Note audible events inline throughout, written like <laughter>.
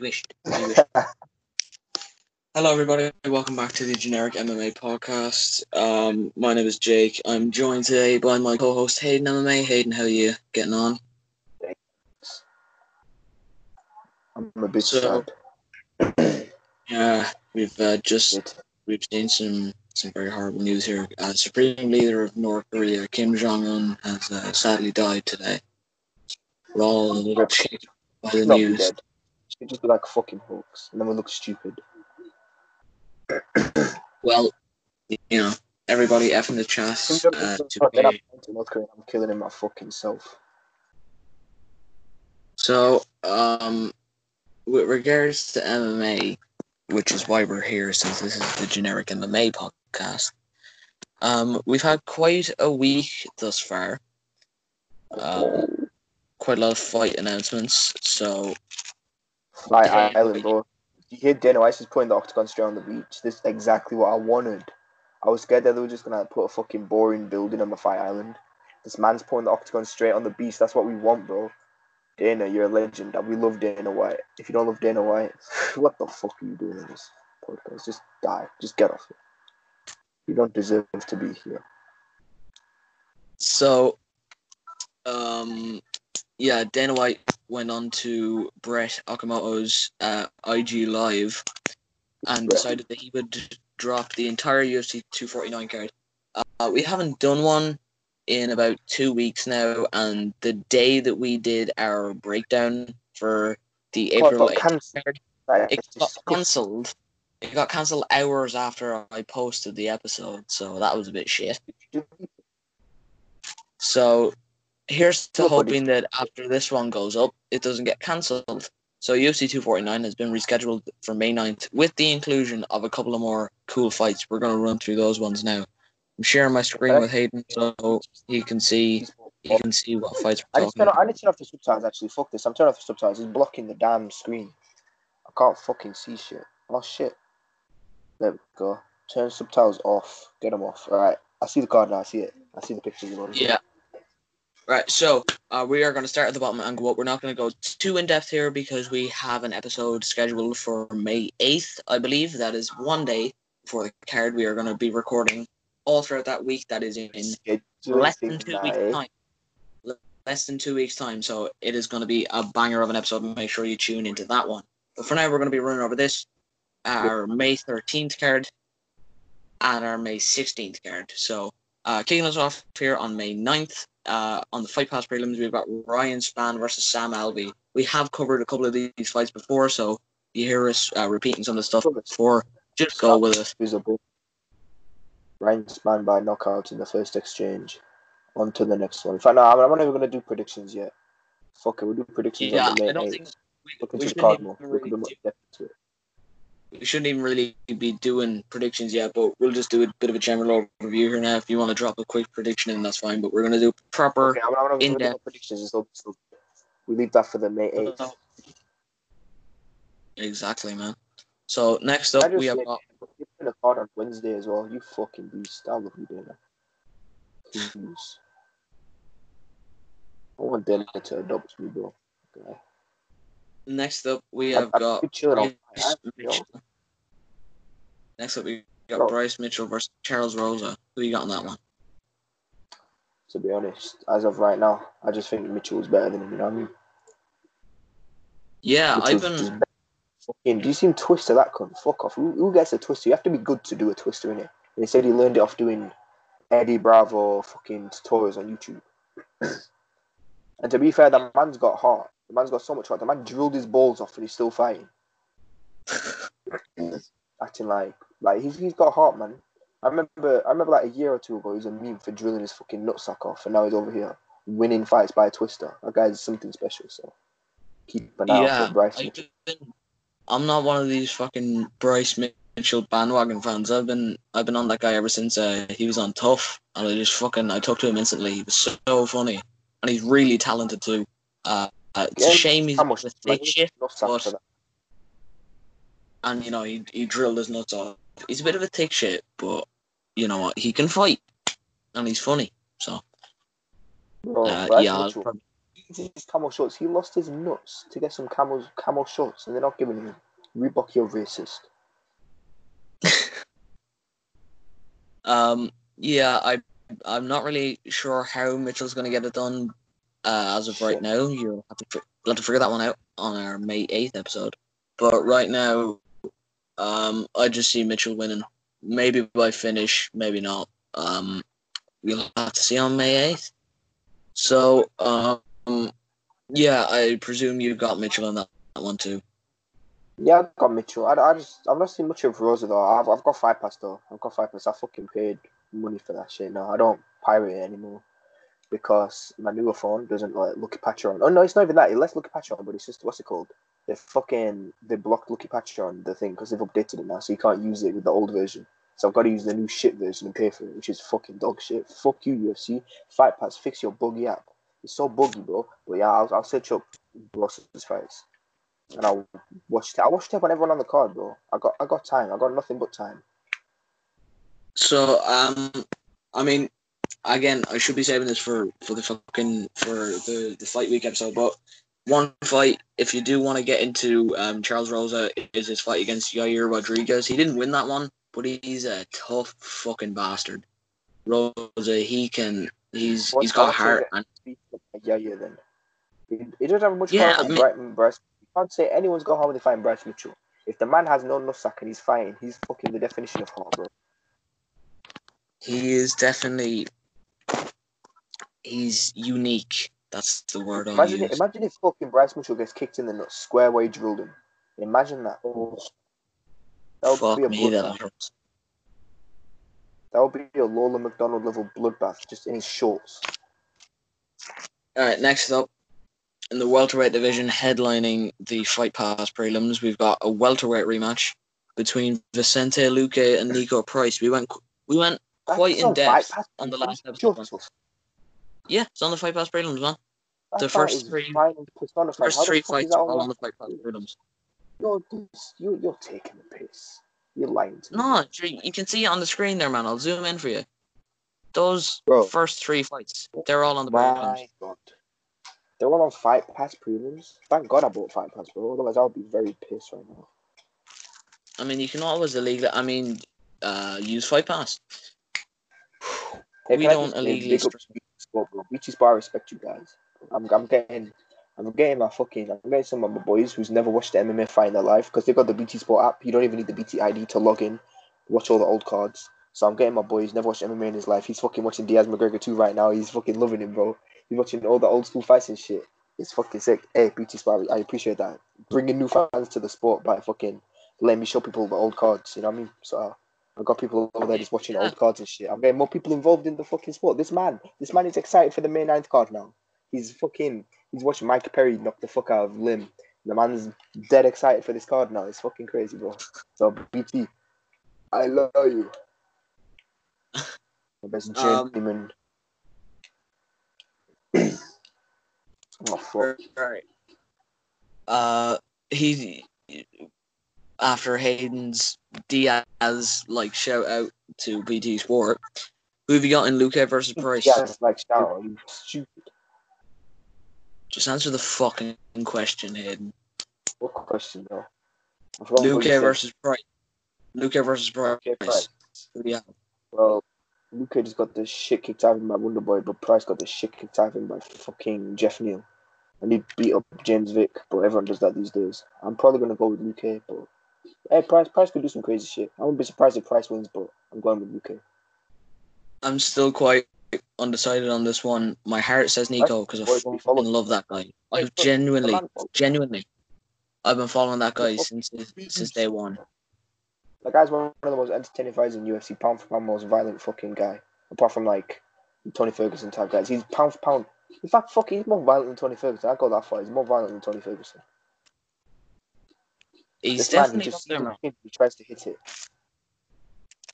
We wish. We wish. <laughs> Hello, everybody. Welcome back to the Generic MMA podcast. Um, my name is Jake. I'm joined today by my co-host Hayden MMA. Hayden, how are you getting on? I'm a bit So- sad. <clears throat> Yeah, we've uh, just we've seen some some very horrible news here. Uh, Supreme Leader of North Korea, Kim Jong Un, has uh, sadly died today. We're all a little shaken by the Should not be news. dead. Should just be like hoax, and then we look stupid. <coughs> Well, you know, everybody effing the chat uh, to Then I'm pay. going to North Korea. I'm killing him my fucking self. So, um, with regards to MMA, which is why we're here, since this is the generic MMA podcast, um, we've had quite a week thus far. Um, quite a lot of fight announcements. So, Like. Island, bro. You hear Dana White is putting the octagon straight on the beach. This is exactly what I wanted. I was scared that they were just gonna put a fucking boring building on the fight island. This man's putting the octagon straight on the beach. That's what we want, bro. Dana, you're a legend. We love Dana White. If you don't love Dana White, <sighs> what the fuck are you doing in this podcast? Just die. Just get off it. You don't deserve to be here. so, um, yeah, Dana White went on to Brett Okamoto's uh, IG Live and Right. decided that he would drop the entire UFC 249 card. Uh, we haven't done one in about two weeks now, and the day that we did our breakdown for the April got 8th cancelled. card, it got cancelled. It got cancelled hours after I posted the episode, so that was a bit shit. So here's to hoping that after this one goes up, it doesn't get cancelled. So UFC 249 has been rescheduled for May 9th with the inclusion of a couple of more cool fights. We're going to run through those ones now. I'm sharing my screen with Hayden so he can see he can see what fights I need, talking turn about. I need to turn off the subtitles actually. Fuck this. I'm turning off the subtitles. It's blocking the damn screen. I can't fucking see shit. Oh shit. There we go. Turn subtitles off. Get them off. Alright. I see the card now. I see it. I see the pictures. Yeah. Right, so uh, we are going to start at the bottom and go up. We're not going to go too in depth here because we have an episode scheduled for May 8th, I believe. That is one day before the card. We are going to be recording all throughout that week. That is in less than two weeks' time. Less than two weeks' time. So it is going to be a banger of an episode. Make sure you tune into that one. But for now, we're going to be running over this our May 13th card and our May 16th card. So uh, kicking us off here on May 9th. Uh, on the Fight Pass prelims, we've got Ryan Spann versus Sam Alvey. We have covered a couple of these fights before, so you hear us uh, repeating some of the stuff before. Just go with it. Visible. Ryan Spann by knockout in the first exchange. On to the next one. In fact, no, I'm not even going to do predictions yet. Fuck it. We'll do predictions Yeah, on the May I don't 8th. think we, Look into the card more. Look really a bit more depth to it. We shouldn't even really be doing predictions yet, but we'll just do a bit of a general overview here now. If you want to drop a quick prediction in, that's fine. But we're gonna do proper. Okay, I'm, I'm going in-depth- predictions. Still, we leave that for the May 8th. Exactly, man. So next up, we have You're playing a card on Wednesday as well. You fucking beast. I love you, Dana. I want Dana to adopt me, bro. Okay. Next up we have I'd got be Bryce my app, yo. Mitchell. Next up, we got. Bryce Mitchell versus Charles Rosa. Who you got on that one? To be honest, as of right now, I just think Mitchell's better than him. You know what I mean? Yeah, I've been. Fucking, do you see him twister that cunt? Fuck off. Who, who gets a twister? You have to be good to do a twister in it. They said he learned it off doing Eddie Bravo fucking tutorials on YouTube. <clears throat> and to be fair, that man's got heart. The man's got so much heart. The man drilled his balls off and he's still fighting. <laughs> Acting like like he's he's got heart, man. I remember I remember like a year or two ago he was a meme for drilling his fucking nutsack off, and now he's over here winning fights by a twister. That guy's something special. So keep an eye out yeah, for Bryce. I've Mitchell. been, I'm not one of these fucking Bryce Mitchell bandwagon fans. I've been I've been on that guy ever since uh, he was on Tough, and I just fucking I talked to him instantly. He was so, so funny, and he's really talented too. Uh, uh, it's a shame he's much? thick shit, but- and you know he he drilled his nuts off. He's a bit of a thick shit, but you know what? He can fight, and he's funny. So Bro, uh, yeah, probably, his camel shorts. He lost his nuts to get some camel camel shorts, and they're not giving him. Reebok, you're racist. <laughs> Um, yeah, I I'm not really sure how Mitchell's going to get it done uh, as of right now. You'll have to you'll have to figure that one out on our May eighth episode. But right now, um, I just see Mitchell winning. Maybe by finish, maybe not. Um, we'll have to see on May eighth. So, um, yeah, I presume you got Mitchell on that one too. Yeah, I got Mitchell. I, I just I've not seen much of Rosa though. I've I've got Fight Pass though. I've got Fight Pass. I fucking paid money for that shit now. I don't pirate it anymore because my newer phone doesn't like Lucky on. Oh no, it's not even that. It lets Lucky on, but it's just what's it called? They fucking they blocked Lucky on the thing because they've updated it now, so you can't use it with the old version. So I've got to use the new shit version and pay for it, which is fucking dog shit. Fuck you, UFC. Fight Pass, fix your buggy app. It's so buggy, bro. But yeah, I'll, I'll search up Ross's fights and I'll watch. I watched it on everyone on the card, bro. I got I got time. I got nothing but time. So, um, I mean, again, I should be saving this for for the fucking for the the fight week episode. But one fight, if you do want to get into um Charles Rosa, is his fight against Yair Rodriguez. He didn't win that one, but he's a tough fucking bastard. Rosa, he can. He's he's got heart and Yeah, yeah. Then he, doesn't have much Yeah. I mean- Brighton. You can't say anyone's got heart when they fight Bryce Mitchell. If the man has no nutsack and he's fighting, he's fucking the definition of heart, bro. he is definitely he's unique. That's the word I'll Imagine, use. it, imagine if fucking Bryce Mitchell gets kicked in the nuts square where he drilled him. Imagine that. Oh, that would Fuck be a me, that bloodbath. hurts. That would be a Lawler MacDonald level bloodbath just in his shorts. All right, next up in the welterweight division, headlining the Fight Pass prelims, we've got a welterweight rematch between Vicente Luque and Niko Price. We went we went quite That's in depth on the last episode. Just us. Yeah, it's on the Fight Pass prelims, man. That The first is three- fine and. How First the three fuck is fights are on all on the Fight Pass prelims. You're, this- you, you're taking the piss. You're lying to me. No, you can see it on the screen there, man. I'll zoom in for you. Those Bro. first three fights, they're all on the prelims. My God. They're all on Fight Pass prelims. Thank God I bought Fight Pass, bro. Otherwise, I would be very pissed right now. I mean, you can always illegally. I mean, uh, use Fight Pass. Hey, We don't just, illegally big Sport, bro. Sport, I respect you guys. I'm, I'm getting, I'm getting my fucking, I'm getting some of my boys who's never watched the MMA fight in their life because they got the BT Sport app. You don't even need the BT ID to log in, watch all the old cards. So I'm getting my boys never watched MMA in his life. He's fucking watching Diaz McGregor too right now. He's fucking loving him, bro. He's watching all the old school fights and shit. It's fucking sick. Hey, BT Sport, I appreciate that. Bringing new fans to the sport by fucking letting me show people the old cards. You know what I mean? So. I've got people over there just watching old cards and shit. I'm getting more people involved in the fucking sport. This man, this man is excited for the May 9th card now. He's fucking, he's watching Mike Perry knock the fuck out of Lim. The man's dead excited for this card now. It's fucking crazy, bro. So BT, I love you. My best <laughs> Um, <clears throat> oh fuck. Right. Uh, he after Hayden's Diaz like shout out to BT Sport. Who have you got in Luque versus Price? Yeah, it's like shout out. You stupid. Just answer the fucking question, Hayden. What question, though? I forgot what you versus Price. Luque versus Price. Price. Yeah. Well, Luque just got the shit kicked out of him by Wonder Boy, but Price got the shit kicked out of him by fucking Geoff Neal. And he beat up James Vick, but everyone does that these days. I'm probably gonna go with Luque, but hey, Price Price could do some crazy shit. I wouldn't be surprised if Price wins, but I'm going with Luque. I'm still quite undecided on this one. My heart says Niko because I Boy, don't follow fucking love that guy. I've genuinely, genuinely, I've been following that guy since since day one. That guy's one of the most entertaining fighters in UFC, pound for pound most violent fucking guy. Apart from like Tony Ferguson type guys. He's pound for pound. In fact, fuck, he's more violent than Tony Ferguson. I go that far. He's more violent than Tony Ferguson. He's this he definitely man. he tries to hit it.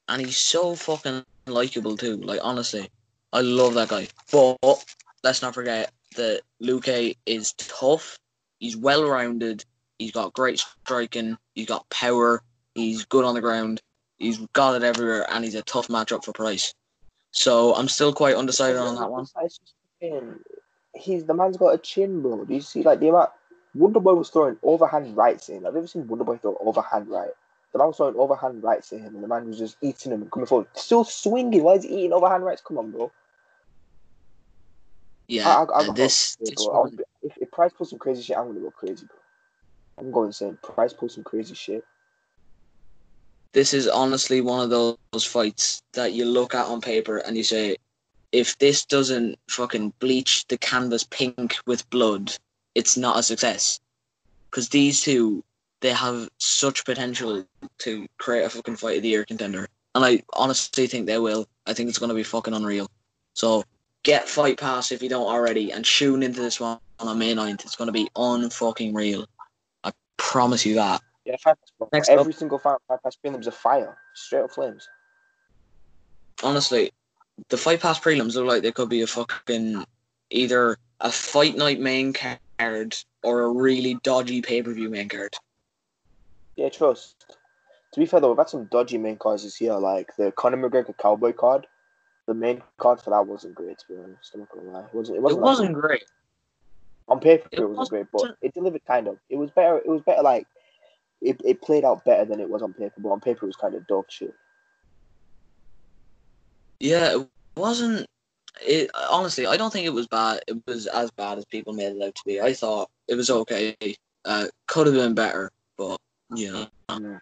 and he's so fucking likable too. Like honestly, I love that guy. But let's not forget that Luque is tough. He's well rounded. He's got great striking. He's got power. He's good on the ground. He's got it everywhere, and he's a tough matchup for Price. So I'm still quite undecided on that one. It's just fucking- he's the man's got a chin, bro. Do you see like the amount Wonderboy was throwing overhand rights in. I've never seen Wonderboy throw overhand right. The man was throwing overhand rights at him, and the man was just eating him and coming forward. Still swinging. Why is he eating overhand rights? Come on, bro. Yeah, I, I, I this, this one- if, if Price pulls some crazy shit, I'm gonna go crazy, bro. I'm going insane. Price pulls some crazy shit. this is honestly one of those fights that you look at on paper and you say, if this doesn't fucking bleach the canvas pink with blood, it's not a success. Because these two, they have such potential to create a fucking fight of the year contender. And I honestly think they will. I think it's going to be fucking unreal. So get Fight Pass if you don't already and tune into this one on May 9th. It's going to be unfucking real. I promise you that. Yeah, pass. Next Every single five, Fight Pass prelims a fire. Straight up flames. honestly, the fight pass prelims look like they could be a fucking either a fight night main card or a really dodgy pay per view main card. Yeah, trust. To be fair though, we've had some dodgy main cards this year, like the Conor McGregor Cowboy card. The main card for that wasn't great, to be honest. I'm not gonna lie. It wasn't. It It wasn't, that wasn't good. great. on paper. it It, wasn't great, but it delivered kind of. It was better. It was better. Like it, it played out better than it was on paper, but on paper it was kind of dog shit. Yeah, it wasn't. It honestly, I don't think it was bad. It was as bad as people made it out to be. I thought it was okay. Uh, could have been better, but you know, Mm.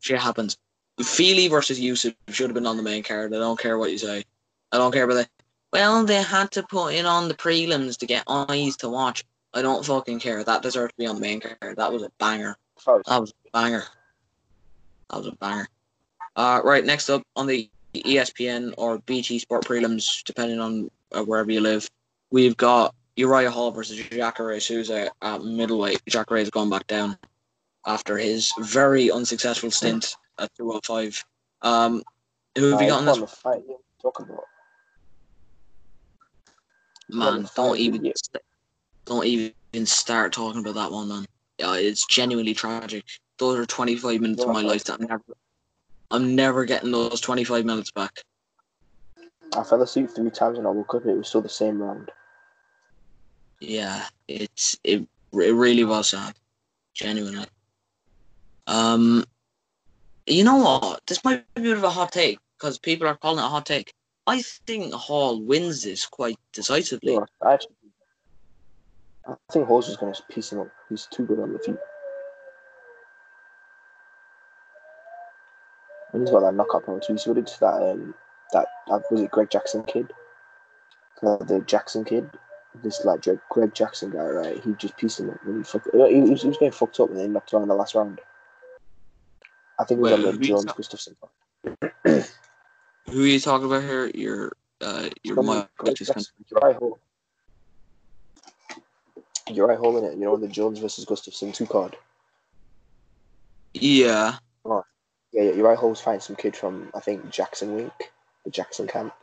shit happens. Fili versus Yusuff should have been on the main card. I don't care what you say. I don't care about that. Well, they had to put it on the prelims to get eyes to watch. I don't fucking care. That deserved to be on the main card. That was a banger. That was a banger. That was a banger. Uh, right, next up on the ESPN or BT Sport prelims, depending on uh, wherever you live, we've got Uriah Hall versus Jacare Souza at middleweight. Jacare has gone back down after his very unsuccessful stint at 205. Um, who have you got on this? fight. Yeah, talk about. Man, don't even don't even start talking about that one, man. Yeah, it's genuinely tragic. Those are 25 minutes of my life that never, I'm never getting those 25 minutes back. I fell asleep three times and I woke up. It was still the same round. Yeah, it's it, it really was sad, genuinely. Um, you know what? This might be a bit of a hot take because people are calling it a hot take. I think Hall wins this quite decisively. Yeah, I actually, I think Horse is going to piece him up. He's too good on the feet. And he's that knockout too. So did that um that, that was it Greg Jackson kid? The Jackson kid. This like Greg, Jackson guy, right? He just pieced him up. When he, fucked, he, was, he was getting fucked up and then he knocked him out in the last round. I think it was Wait, on the Jones talk- Gustafsson. Who are you talking about here? Your uh, your mic Greg just kind Jackson, Uriah Hall. Uriah Hall in it. You know the Jones versus Gustafsson two card. yeah. Yeah, yeah, Uriah Hall was fighting some kid from I think Jackson Wink, the Jackson camp.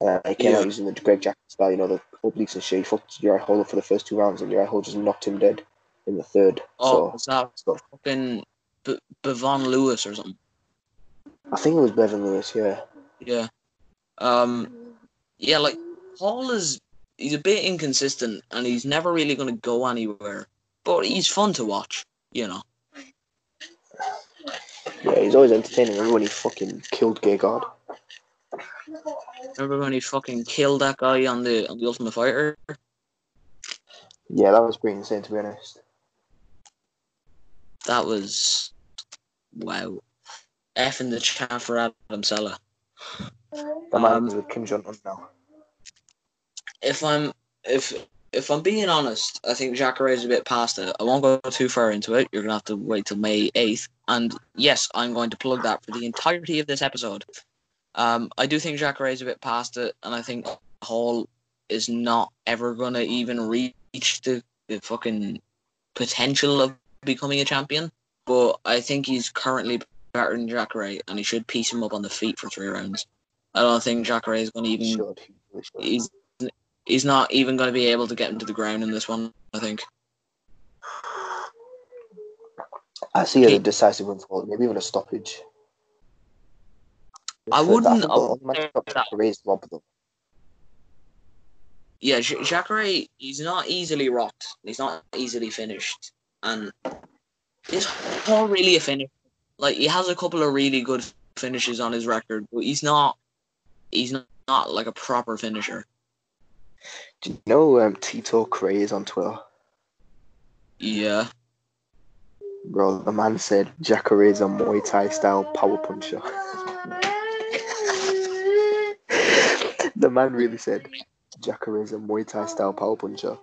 Uh, he came Yeah. out using the Greg Jackson style, you know, the obliques and shit. He fucked Uriah Hall up for the first two rounds, and Uriah Hall just knocked him dead in the third. Oh, so was that so- fucking B- Bevon Lewis or something? I think it was Bevon Lewis. Yeah, Yeah. Um. Yeah, like Hall is he's a bit inconsistent and he's never really going to go anywhere, but he's fun to watch. You know. Yeah, he's always entertaining. Remember when he fucking killed Gegard? Remember when he fucking killed that guy on the on the Ultimate Fighter? Yeah, that was pretty insane to be honest. That was wow. F in the chat for Adam Cella. That man Um, with Kim Jong Un now. if I'm if if I'm being honest, I think Jacare is a bit past it. I won't go too far into it. You're gonna have to wait till May eighth. And yes, I'm going to plug that for the entirety of this episode. Um, I do think Jacare is a bit past it, and I think Hall is not ever gonna even reach the, the fucking potential of becoming a champion. But I think he's currently better than Jacare, and he should piece him up on the feet for three rounds. I don't think Jacare is going to even Should, he should. he's he's not even going to be able to get him to the ground in this one. I think. I see it as a decisive win for maybe even a stoppage. I But wouldn't- think I wouldn't only match say stoppage that. Jacare is Rob though. yeah, Jacare, he's not easily rocked. He's not easily finished, and it's not really a finish. Like he has a couple of really good finishes on his record, but he's not. He's not, not like a proper finisher. Do you know um, Tito Craze on Twitter? Yeah. Bro, the man said Jacare is a Muay Thai style power puncher. <laughs> the man really said Jacare is a Muay Thai style power puncher.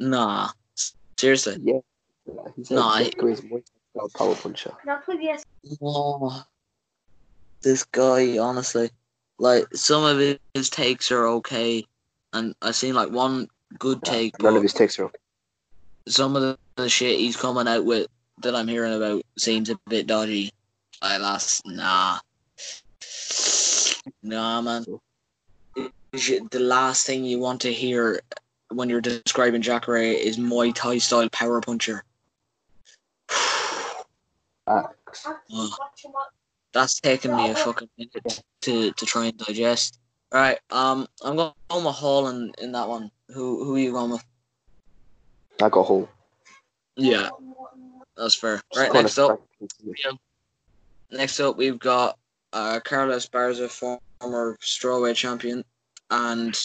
Nah. Seriously. Yeah. He said No, I- Jacare is a Muay Thai style power puncher. Oh, this guy, honestly, like some of his, his takes are okay, and I've seen like one good take, None of his takes are okay. some of the, the shit he's coming out with that I'm hearing about seems a bit dodgy. I last nah, nah, man. The last thing you want to hear when you're describing Jacare is Muay Thai style power puncher. Ugh. That's taken me a fucking minute to, to try and digest. Right, um, I'm going with Hall in, in that one. Who who are you going with? I got Hall. Yeah, that's fair. Right, next up, strike- next up we've got uh, Carla Esparza, former strawweight champion, and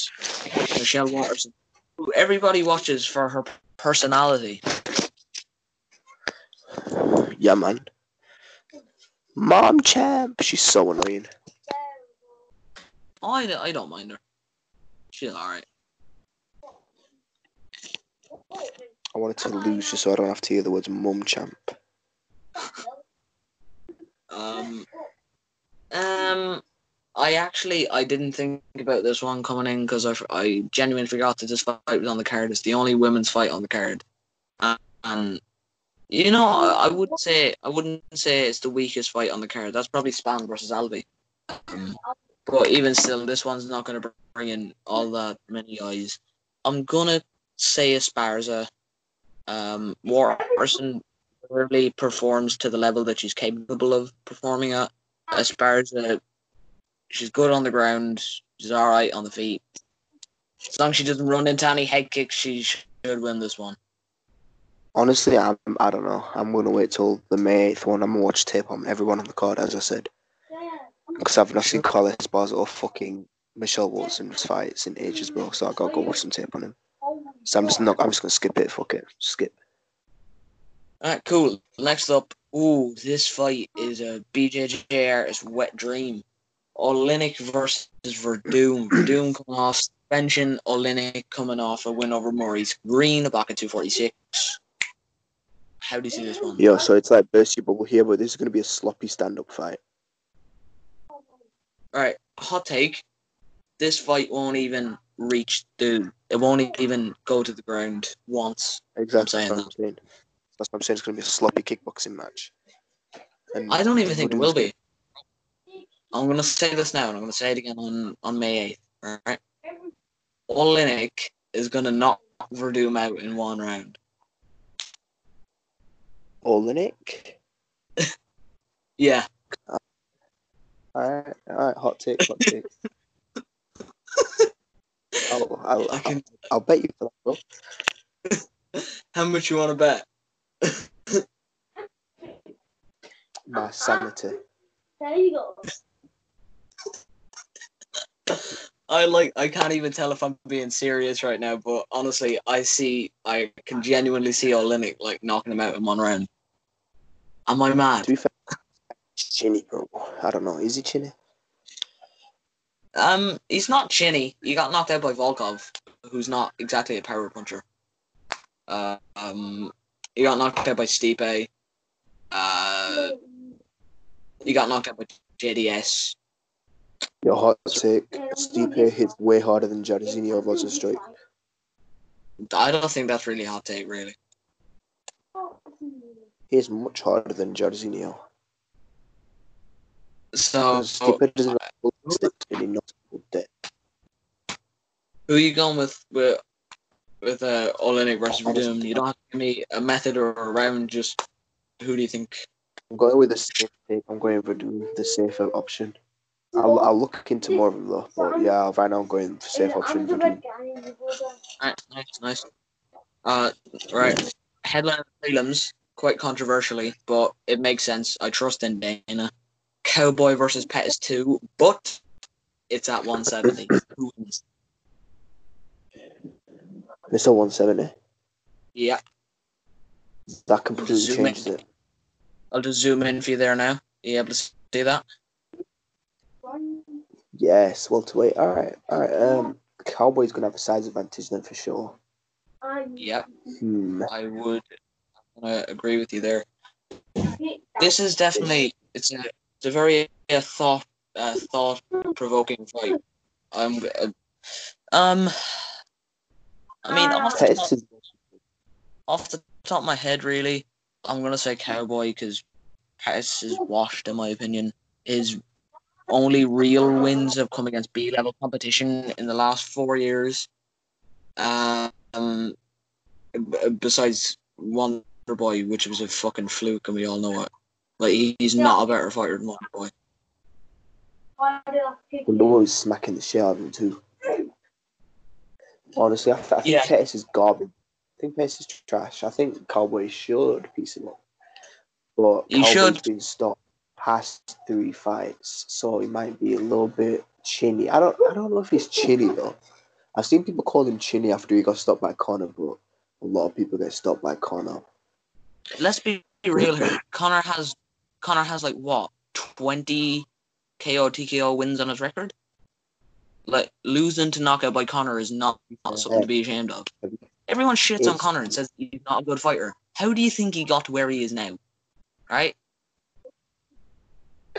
Michelle Waterson, who everybody watches for her personality. Yeah, man. Mom champ. She's so annoying. I, I don't mind her. She's alright. I wanted to lose just so I don't have to hear the words mum champ. Um, um, I actually I didn't think about this one coming in because I, I genuinely forgot that this fight was on the card. It's the only women's fight on the card, and, and you know I, I wouldn't say I wouldn't say it's the weakest fight on the card. That's probably Spann versus Alvey. Um, but even still, this one's not going to bring in all that many eyes. I'm gonna say Esparza. Um, Waterson rarely performs to the level that she's capable of performing at. Esparza, she's good on the ground. She's all right on the feet. As long as she doesn't run into any head kicks, she should win this one. Honestly, I'm, I don't know. I'm going to wait till the May 8th one. I'm going to watch tape on everyone on the card, as I said. Because I've not seen Carla Esparza or fucking Michelle Waterson's fights in ages, bro. So i got to go watch some tape on him. So I'm just not, I'm just going to skip it. Fuck it. Skip. All right, cool. Next up, ooh, this fight is a BJJ artist wet dream. Oleinik versus Werdum. <clears throat> Werdum coming off suspension. Oleinik coming off a win over Maurice Greene back at 246. How do you see this one? Yeah, so it's like burst your bubble here, but this is going to be a sloppy stand up fight. All right, hot take. This fight won't even reach the. It won't even go to the ground once. Exactly saying what I'm saying. That's what I'm saying. It's going to be a sloppy kickboxing match. And I don't even think it will be. I'm gonna say this now, and I'm gonna say it again on on May 8th. All right. Oleinik is gonna knock Werdum out in one round. Oleinik. <laughs> Yeah. Alright, alright, hot take, hot take. <laughs> I'll, I'll, I can. I'll bet you for that, bro. <laughs> How much you want to bet? <laughs> My sanity. There you go. I like. I can't even tell if I'm being serious right now, but honestly, I see. I can genuinely see Oleinik like knocking him out in one round. Am I mad? To be fair, chinny, bro. I don't know. Is he chinny? Um, he's not chinny. He got knocked out by Volkov, who's not exactly a power puncher. Uh, um, he got knocked out by Stipe. Uh, he got knocked out by JDS. Your hot take. Stipe hits way harder than Jairzinho was a strike. I don't think that's really a hot take, really. He is much harder than Jairzinho. So, Stipe doesn't have a full stick and he knocks people dead. who are you going with with with uh, Oleinik versus Werdum? You don't have to give me a method or a round. Just who do you think? I'm going with the safe take. I'm going for the, the safer option. I'll, I'll look into more of them though. But yeah, right now I'm going for safe option. Thinking, Alright, nice, nice. Uh, right. Headline prelims, quite controversially, but it makes sense. I trust in Dana. Cowboy versus Pettis 2, but it's at 170. <coughs> Who wins? it's a 170. Yeah, That completely Zoom in. changes it. I'll just zoom in for you there now. Are You able to see that? Yes, welterweight. All right, all right. Um, Cowboys gonna have a size advantage then for sure. Yeah, Hmm. I would uh, agree with you there. This is definitely it's a a very uh, thought uh, thought provoking fight. I'm uh, um. I mean, off the, top, off the top of my head, really, I'm gonna say Cowboy because Pettis is washed in my opinion. His only real wins have come against B level competition in the last four years. Um, besides Wonder Boy, which was a fucking fluke, and we all know it. Like he- he's not a better fighter than Wonder Boy. Wonder Boy was smacking the shit out of him too. Honestly, I, th- I think Yeah. Pettis is garbage. I think Pettis is trash. I think Cowboy should piece him up, but He Cowboys should. been stopped past three fights, so he might be a little bit chinny. I don't, I don't know if he's chinny though. I've seen people call him chinny after he got stopped by Conor, but a lot of people get stopped by Conor. Let's be real here. Conor has Conor has like what twenty KO TKO wins on his record. Like losing to knockout by Conor is not, not something to be ashamed of. Everyone shits on Conor and says he's not a good fighter. How do you think he got to where he is now? Right?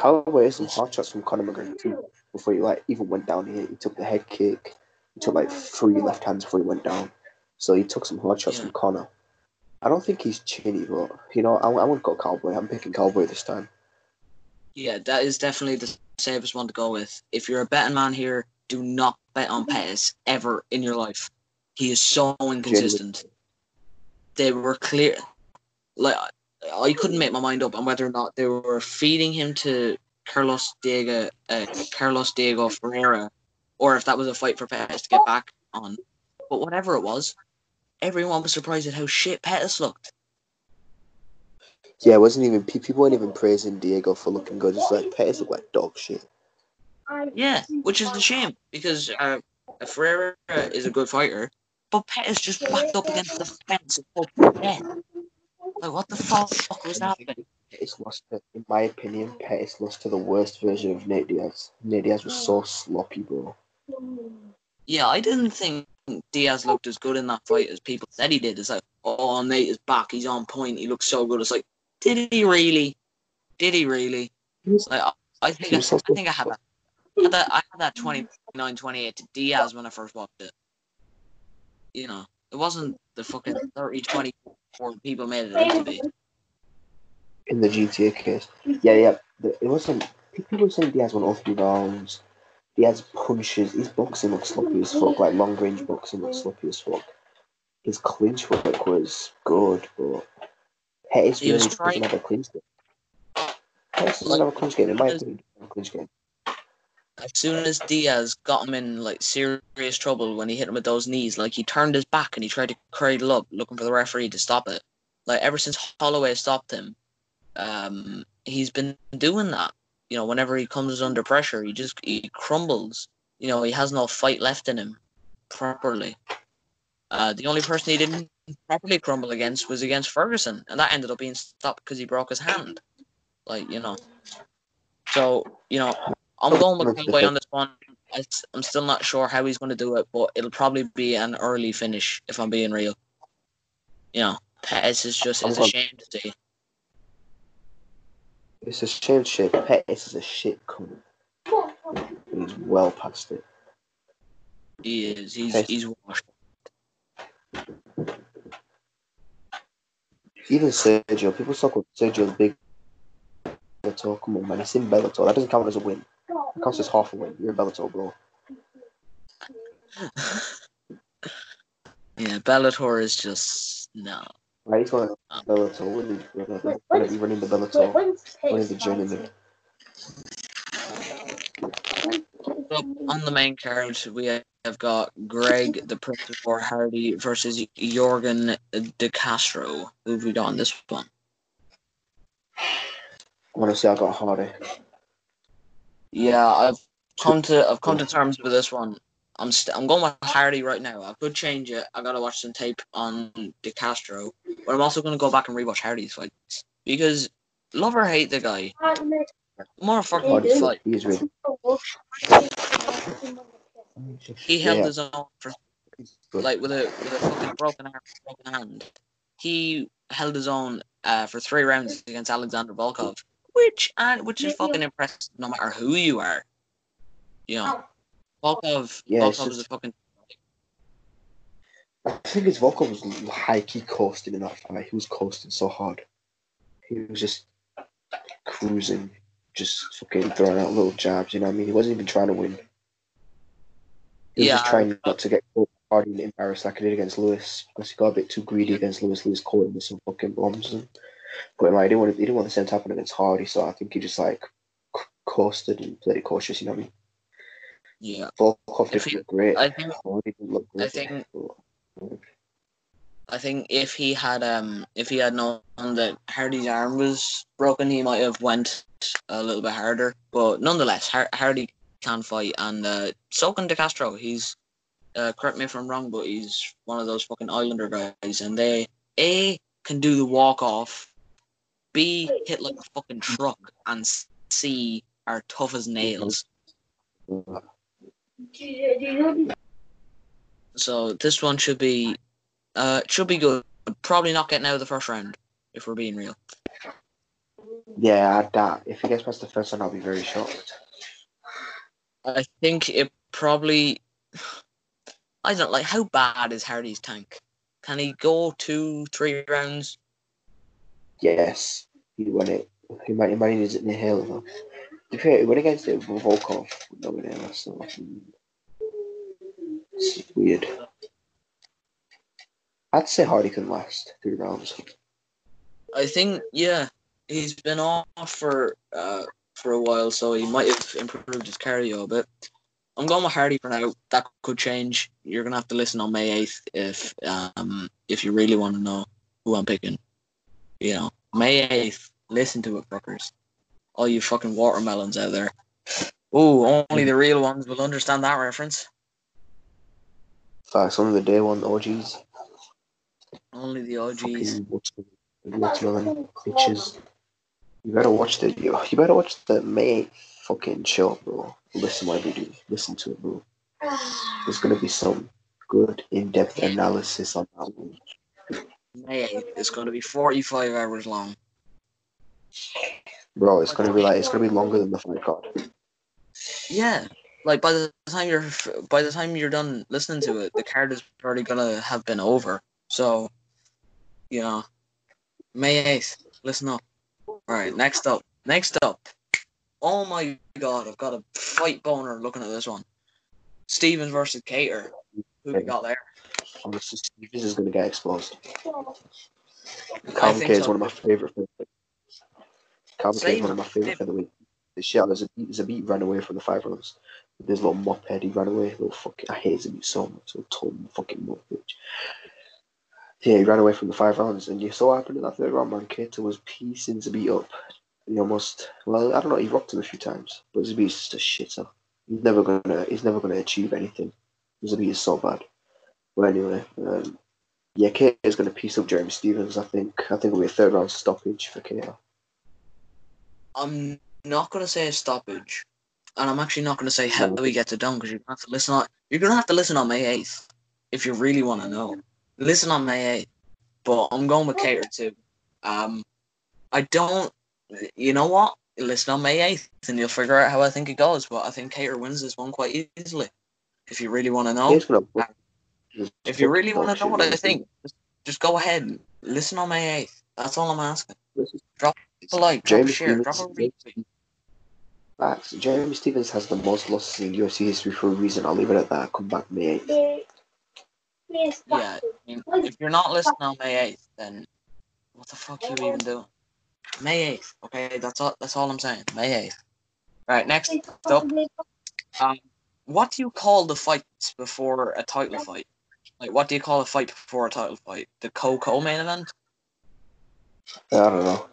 Had some hard shots from Conor McGregor too before he like even went down here. He took the head kick. He took like three left hands before he went down. So he took some hard shots Yeah. from Conor. I don't think he's chinny, but you know, I, I won't go Cowboy. I'm picking Cowboy this time. Yeah, that is definitely the safest one to go with. If you're a betting man here, do not bet on Pettis ever in your life. He is so inconsistent. They were clear, like I couldn't make my mind up on whether or not they were feeding him to Carlos Diego, uh, Carlos Diego Ferreira, or if that was a fight for Pettis to get back on. But whatever it was, everyone was surprised at how shit Pettis looked. Yeah, it wasn't even people weren't even praising Diego for looking good. It's like Pettis looked like dog shit. Yeah, which is a shame because uh, Ferreira is a good fighter, but Pettis just backed up against the fence and. Like, what the fuck was happening? Pettis lost, to, in my opinion, Pettis lost to the worst version of Nate Diaz. Nate Diaz was so sloppy, bro. Yeah, I didn't think Diaz looked as good in that fight as people said he did. It's like, oh, Nate is back. He's on point. He looks so good. It's like, did he really? Did he really? Like, I, think I, I think I had that. I had that 29 28 to Diaz when I first watched it. You know, it wasn't the fucking 30 24 people made it be. in the GTA case. Yeah, yeah. It wasn't. People were saying Diaz won all three rounds. Diaz punches. His boxing looks sloppy as fuck. Like long range boxing looks sloppy as fuck. His clinch work was good, but Pettis He was really trying- doesn't have a clinch game. Pettis doesn't have a clinch game. In my opinion, he doesn't have a clinch game. As soon as Diaz got him in like serious trouble when he hit him with those knees, like he turned his back and he tried to cradle up, looking for the referee to stop it. Like ever since Holloway stopped him, um, he's been doing that. You know, whenever he comes under pressure, he just he crumbles. You know, he has no fight left in him properly. Uh, the only person he didn't properly crumble against was against Ferguson, and that ended up being stopped because he broke his hand. Like you know, so you know, I'm going with Cowboy on this one. I, am still not sure how he's going to do it, but it'll probably be an early finish if I'm being real. You know, Pettis is just it's a I'm- shame to see. It's a shame shit. Pettis is a shit cunt. He's well past it. He is. He's Pettis- he's washed. Even Sergio, people talk about Sergio's big Bellator. Come on, man. It's in Bellator. That doesn't count as a win. It counts as half a win. You're in Bellator, bro. <laughs> Yeah, Bellator is just no. Right, he's going to Bellator. What is he going to be running the Bellator? Running the journeyman. up on the main card, we have got Greg the prince Principal Hardy versus Yorgan De Castro. Who have we got on this one? Honestly, I got Hardy. Yeah, I've come to I've come to terms with this one. I'm st- I'm going with Hardy right now. I could change it. I gotta watch some tape on De Castro, but I'm also gonna go back and rewatch Hardy's fights because love or hate the guy, more fucking Hardy, fight. he is really. He held Yeah. his own for like with a with a fucking broken arm, broken hand. He held his own uh, for three rounds against Alexander Volkov, which and which is fucking impressive no matter who you are. You know, Volkov, Yeah, it's Volkov is a fucking I think his Volkov was high key coasting in that fight. He was coasting so hard. He was just cruising, just fucking throwing out little jabs. You know what I mean? He wasn't even trying to win. He was Yeah, just trying not to get caught hard and embarrassed like he did against Lewis because he got a bit too greedy against Lewis. Lewis caught him with some fucking bombs and but like, he didn't want to, he didn't want the same to happen against Hardy. So I think he just like coasted and played it cautious. You know what I mean? Yeah. Volkov didn't he- look great. I think look I think- I think if he had um if he had known that Hardy's arm was broken, he might have went a little bit harder. But nonetheless, Har- Hardy can fight, and uh, so can De Castro. He's uh, correct me if I'm wrong, but he's one of those fucking Islander guys, and they a can do the walk off, b hit like a fucking truck, and c are tough as nails. So this one should be uh should be good. Probably not getting out of the first round if we're being real. Yeah, I doubt if he gets past the first one, I'll be very shocked. I think it probably. I don't like how bad is Hardy's tank. Can he go two, three rounds? Yes, he won it. He might, he might need to inhale though. To be fair, went against it with Volkov. No one else, so it's weird. I'd say Hardy can last three rounds. I think yeah, he's been off for uh for a while, so he might have improved his cardio a bit. I'm going with Hardy for now. That could change. You're gonna have to listen on May eighth if um if you really want to know who I'm picking. You know, May eighth. Listen to it, fuckers. All you fucking watermelons out there. Oh, only the real ones will understand that reference. Facts, one of the day one OGs. Only the OGs. Watermelon- bitches. You better watch the you, you better watch the May fucking show, bro. Listen what we do. Listen to it, bro. There's gonna be some good in-depth analysis on that one. May is gonna be forty five hours long. Bro, it's gonna be like it's gonna be longer than the fight card. Yeah, like by the time you're by the time you're done listening to it, the card is already gonna have been over. So, you know, May eighth. Listen up. All right, next up. Next up. Oh my god, I've got a fight boner looking at this one. Stephens versus Kattar. Who we got there? Honestly, Stephens is gonna get exposed. Think K is so. one of my favorite. Calvin is one of my favorite featherweight. Shit, a beat. ran away from the five rounds. There's a little mophead, he ran away. Little fucking, I hate Zabit so much. Little tom fucking mop bitch. Yeah, he ran away from the five rounds, and you saw what happened in that third round, man. Keita was piecing Zabit up. He almost, well, I don't know, he rocked him a few times, but Zabit's just a shitter. He's never gonna, he's never gonna achieve anything. Zabit is so bad. But anyway, um, yeah, Keita is gonna piece up Jeremy Stephens. I think. I think it'll be a third round stoppage for Keita. I'm not gonna say a stoppage, and I'm actually not gonna say how we get it done because you're gonna have to listen on. You're gonna have to listen on May eighth if you really want to know. Listen on May eighth, but I'm going with Kattar too. Um, I don't. You know what? Listen on May eighth, and you'll figure out how I think it goes. But I think Kattar wins this one quite easily. If you really want to know, just if you really want to know what I think, just, just go ahead. and Listen on May eighth. That's all I'm asking. Drop a like, Jeremy share, Stephens- retweet. Facts. Jeremy Stephens has the most losses in UFC history for a reason. I'll leave it at that. Come back May 8th. Yeah, if you're not listening on May eighth, then what the fuck are you even doing? May eighth, okay? That's all. That's all I'm saying. May eighth. Right, next up, um, what do you call the fights before a title fight? Like, what do you call a fight before a title fight? The co-co main event? I don't know.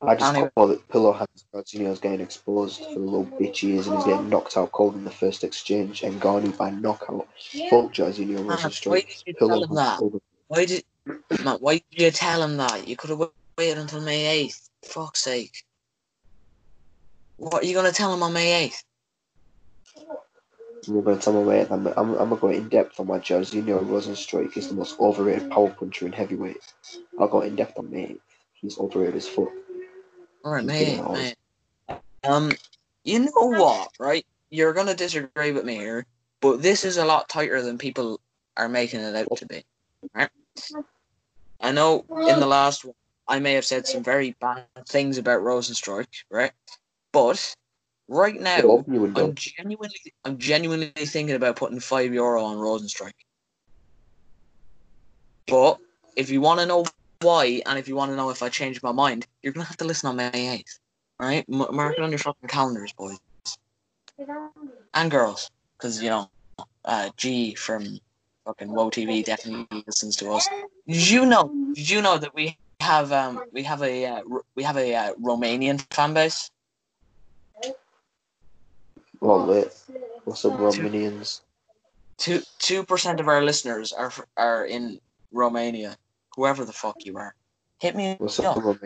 I just Anyway. call it pillow hands. Jairzinho's getting exposed for the little bitch he is, and he's getting knocked out cold in the first exchange and Garni by knockout. Fuck Jairzinho Man, versus why Strike. did you Pillow tell him that? over. Why did, man, why did you tell him that? You could have waited until May 8th. Fuck's sake. What are you gonna tell him on May 8th? I'm going to tell my mate, I'm, I'm, I'm going to go in depth on why Jairzinho Rozenstruik He's the most overrated power puncher in heavyweight. I'll go in depth on mate. He's overrated as fuck. Alright, man, May getting 8th, old. May 8th. Um, you know what, right? You're gonna disagree with me here, but this is a lot tighter than people are making it out to be. Right? I know in the last one I may have said some very bad things about Rozenstruik, right? But right now open your window. I'm genuinely I'm genuinely thinking about putting five euro on Rozenstruik. But if you want to know why, and if you want to know if I changed my mind, you're gonna have to listen on May eighth. Right? M- mark it on your fucking calendars, boys and girls, because you know, uh, G from fucking Woe TV definitely listens to us. Did you know? Did you know that we have um we have a uh, we have a uh, Romanian fan base? Well, lit. What's up, Romanians? Two two percent of our listeners are are in Romania. Whoever the fuck you are, hit me What's up. up.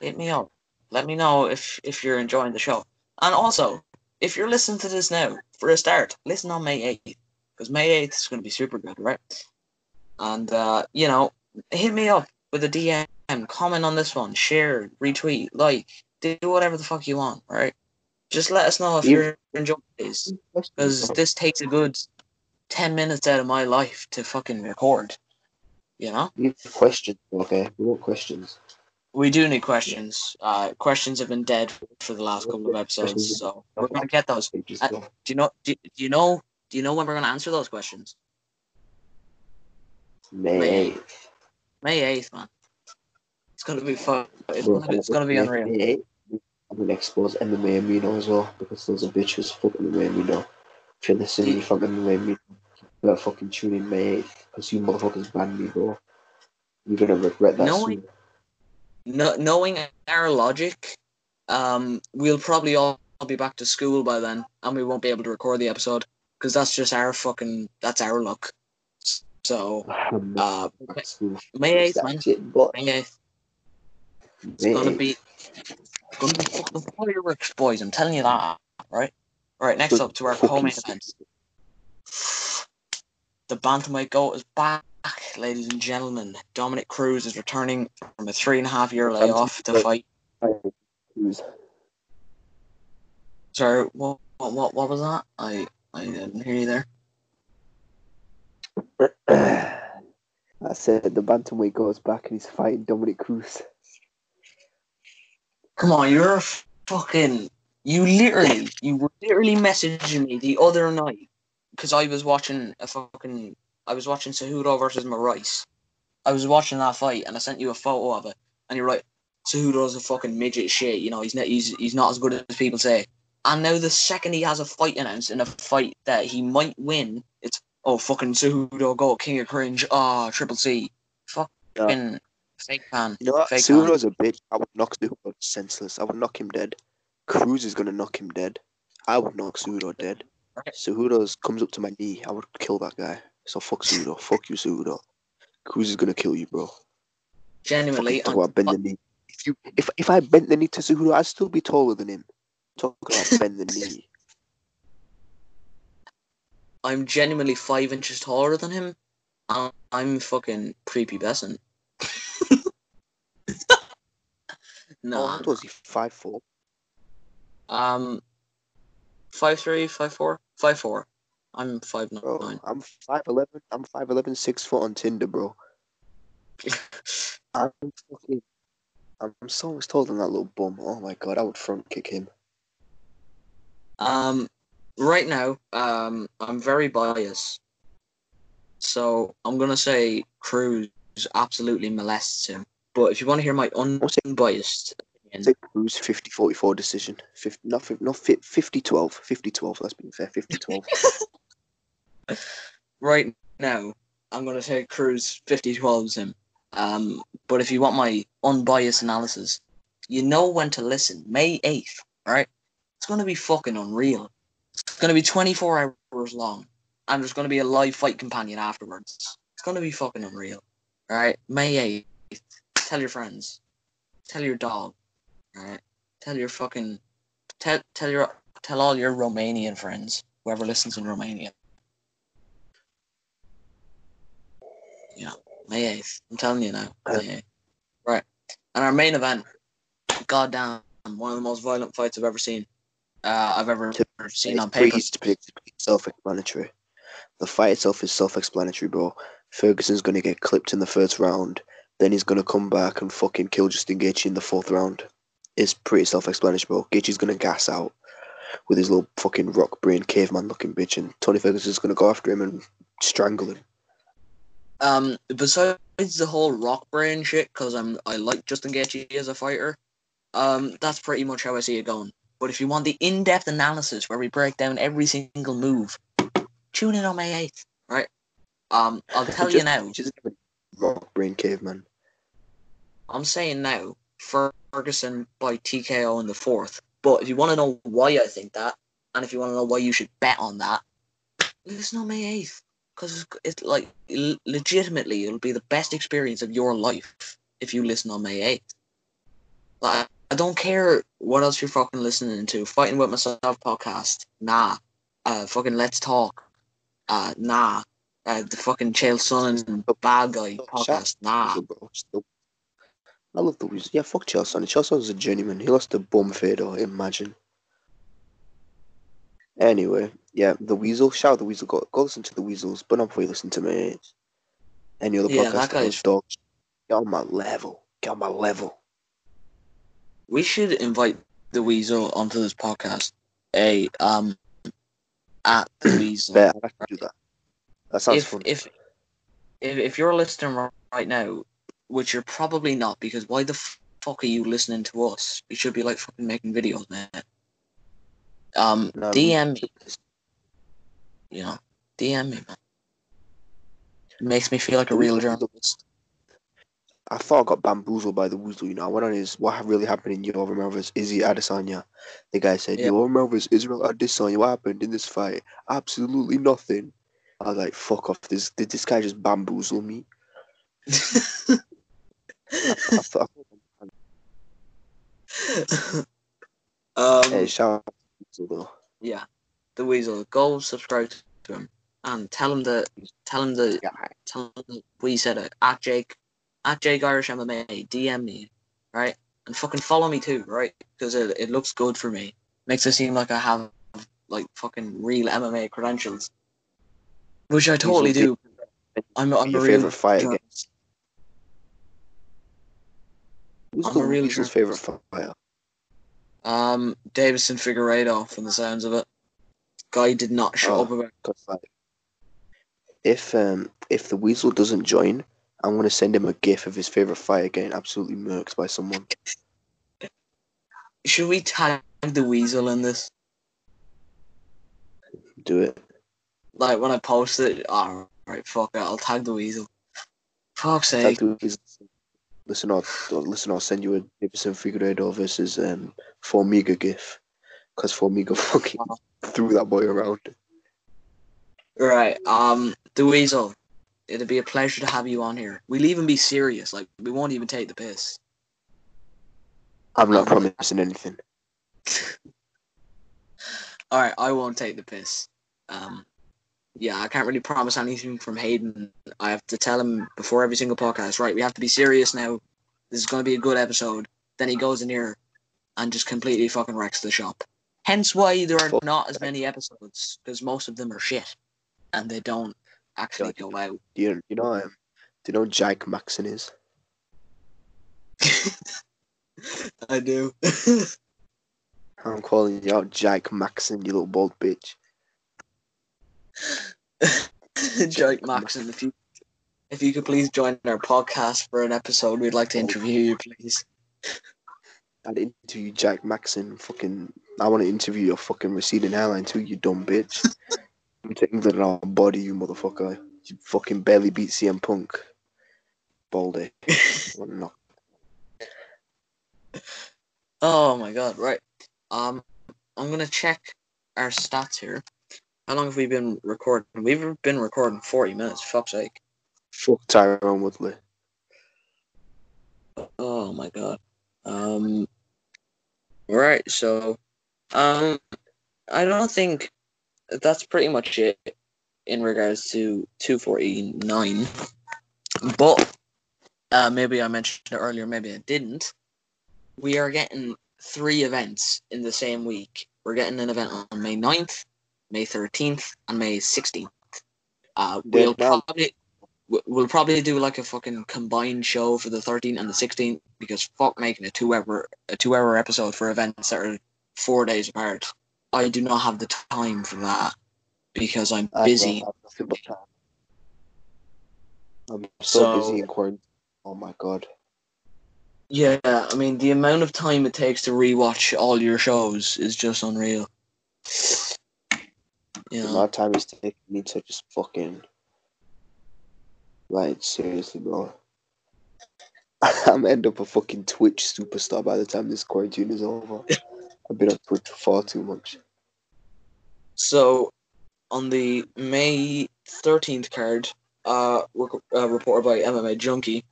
Hit me up. Let me know if if you're enjoying the show. And also, if you're listening to this now, for a start, listen on May eighth because May eighth is going to be super good, right? And uh, you know, hit me up with a DM, comment on this one, share, retweet, like, do whatever the fuck you want, right? Just let us know if you're enjoying this because this takes a good 10 minutes out of my life to fucking record you know We need questions, okay? We want questions. we do need questions uh questions have been dead for the last couple of episodes so we're gonna get those Uh, do you know do, do you know do you know when we're gonna answer those questions May 8th. may 8th man it's gonna be fun it's gonna be, it's gonna be unreal May 8th, I'm to expose MMA Amino as well because those are bitches. Fuck MMA Amino. If you're listening, you fucking MMA Amino. Better fucking tune in May 8th because you motherfuckers banned me, bro. You're to regret that No, soon. no, knowing our logic um we'll probably all be back to school by then and we won't be able to record the episode because that's just our fucking that's our luck so uh back to school. May 8th man shit, but May 8th It's May gonna 8th. be gonna be fucking fireworks, boys. I'm telling you that, right? All right. Next up to our Fucking co-main sick. event. The bantamweight goat is back, ladies and gentlemen. Dominick Cruz is returning from a three and a half year layoff to fight. Who's- Sorry, what what what, what was that? I I didn't hear you there. <clears throat> I said the bantamweight goes back and he's fighting Dominick Cruz. Come on, you're a fucking. You literally, you were literally messaging me the other night because I was watching a fucking. I was watching Cejudo versus Moraes. I was watching that fight and I sent you a photo of it, and you're like, Cejudo's a fucking midget shit. You know, he's not. He's he's not as good as people say. And now the second he has a fight announced in a fight that he might win, it's oh fucking Cejudo go king of cringe. Ah, triple C. Fucking fake fan. You know what? Fake Cejudo's a bitch. I would knock Cejudo senseless. I would knock him dead. Cruz is gonna knock him dead. I would knock Cejudo dead. Cejudo's comes up to my knee. I would kill that guy. So fuck Cejudo. <laughs> fuck you, Cejudo. Cruz is gonna kill you, bro. Genuinely, I, bend the knee. If you if if I bent the knee to Cejudo, I'd still be taller than him. Talk about <laughs> bend the knee. I'm genuinely five inches taller than him. I'm fucking prepubescent. Oh, no, what was he? Five four. um, five three, five four, five four. I'm five Bro, nine. I'm five eleven. I'm five eleven, six foot on Tinder, bro. <laughs> I'm fucking. I'm so much taller than that little bum. Oh my god, I would front kick him. um, right now, um, I'm very biased, so I'm gonna say Cruz absolutely molests him. But if you want to hear my unbiased opinion, Take Cruz 50 44 decision. 50, not 50, not 50 12. 50 12. Let's be fair. 50 12. <laughs> right now, I'm going to take Cruz 50 12s him. Um, but if you want my unbiased analysis, you know when to listen. May 8th, right? It's going to be fucking unreal. It's going to be 24 hours long, and there's going to be a live fight companion afterwards. It's going to be fucking unreal. All right? May 8th. Tell your friends. Tell your dog. Tell your fucking. Tell, tell your tell all your Romanian friends, whoever listens in Romania. Yeah, May 8th. I'm telling you now. May 8th. Right. And our main event, goddamn, one of the most violent fights I've ever seen. Uh, I've ever seen on paper. It's pretty self-explanatory. The fight itself is self-explanatory, bro. Ferguson's gonna get clipped in the first round, then he's gonna come back and fucking kill Justin Gaethje in the fourth round. It's pretty self-explanatory, bro. Gaethje's gonna gas out with his little fucking rock brain caveman-looking bitch, and Tony Ferguson's gonna go after him and strangle him. Um, besides the whole rock brain shit, because I'm I like Justin Gaethje as a fighter. Um, that's pretty much how I see it going. But if you want the in-depth analysis where we break down every single move, tune in on May 8th, right? Um, I'll <laughs> tell just, you now. Just rock brain caveman. I'm saying now, Ferguson by TKO in the fourth. But if you want to know why I think that, and if you want to know why you should bet on that, listen on May 8th. Because it's, it's like, legitimately, it'll be the best experience of your life if you listen on May 8th. Like, I don't care what else you're fucking listening to. Fighting with myself podcast, nah. Uh, fucking let's talk, uh, nah. Uh, the fucking Chael Sonnen and bad guy podcast, nah. I love the Weasel. Yeah, fuck Chael Sonnen. Chael Sonnen's a journeyman. He lost to Bum Fedor, imagine. Anyway, yeah, the Weasel. Shout out the Weasel. Go, go listen to the Weasels, but not before you listen to me. Any other Yeah, podcast? that guy's- dogs. Get on my level. Get on my level. We should invite the Weasel onto this podcast. A um, at the <clears throat> Weasel. Bet I can do that. That sounds if, fun. if if if you're listening ri- right now, which you're probably not, because why the fuck are you listening to us? You should be like fucking making videos, man. Um, No, DM me, you know, DM me, man. It makes me feel like a real journalist. I thought I got bamboozled by the Weasel. You know, I went on his what really happened in Yoram versus Izzy Adesanya. The guy said, Yeah. Yoram versus Israel Adesanya. What happened in this fight? Absolutely nothing. I was like, fuck off. This did this guy just bamboozle me? <laughs> I, I thought, <laughs> um, hey, shout out to Weasel yeah, the Weasel. Go subscribe to him and tell him that tell him that Yeah. tell him that we said it at Jake at Jake Irish MMA. DM me, right, and fucking follow me too, right, because it it looks good for me. Makes it seem like I have like fucking real MMA credentials, which I totally do. I'm, I'm a your real favorite fight again? journalist. Who's I'm the a real Weasel's favorite fighter? Um, Deiveson Figueiredo, from the sounds of it. Guy did not show Oh. up about. Good fight. If um if the Weasel doesn't join, I'm gonna send him a gif of his favorite fight getting absolutely murked by someone. Should we tag the Weasel in this? Do it. Like when I post it, all right, fuck it, I'll tag the Weasel. Fuck's Tag sake. the Weasel. Listen, I'll listen. I'll send you a Deiveson Figueiredo versus um Formiga gif, because Formiga <laughs> fucking threw that boy around. Right, um, the Weasel. It'd be a pleasure to have you on here. We'll even be serious, like we won't even take the piss. I'm not Um, promising anything. <laughs> All right, I won't take the piss. Um, yeah, I can't really promise anything from Hayden. I have to tell him before every single podcast. Right, we have to be serious now. This is going to be a good episode. Then he goes in here and just completely fucking wrecks the shop. Hence why there are not as many episodes because most of them are shit and they don't actually go out. Do you you know um, do you know Jake Maxon is? <laughs> I do. <laughs> I'm calling you out, Jake Maxon, you little bald bitch. <laughs> Jake Maxon, if you if you could please join our podcast for an episode, we'd like to interview you, please. I'd interview Jack Maxon. Fucking, I want to interview your fucking receding hairline too, you dumb bitch. I'm to England and I'll body you, motherfucker. You fucking barely beat CM Punk. Baldy. <laughs> Knock. Oh my god, right. Um I'm gonna check our stats here. How long have we been recording? We've been recording forty minutes, fuck's sake. Fuck Tyron Woodley. Oh my god. Um Right, so um I don't think that's pretty much it in regards to two forty nine. But uh maybe I mentioned it earlier, maybe I didn't. We are getting three events in the same week. We're getting an event on May 9th, May 13th, and May 16th. Uh, we'll probably we- we'll probably do like a fucking combined show for the 13th and the 16th because fuck making a two hour a two hour episode for events that are four days apart. I do not have the time for that because I'm I busy. don't have nothing but time. I'm so, So- busy in quarantine. Oh my god. Yeah, I mean the amount of time it takes to rewatch all your shows is just unreal. The amount of time it's taking me to just fucking. Like, seriously, bro. <laughs> I'm end up a fucking Twitch superstar by the time this quarantine is over. <laughs> I've been on Twitch far too much. so on the May thirteenth card, uh, rec- uh, reported by MMA Junkie,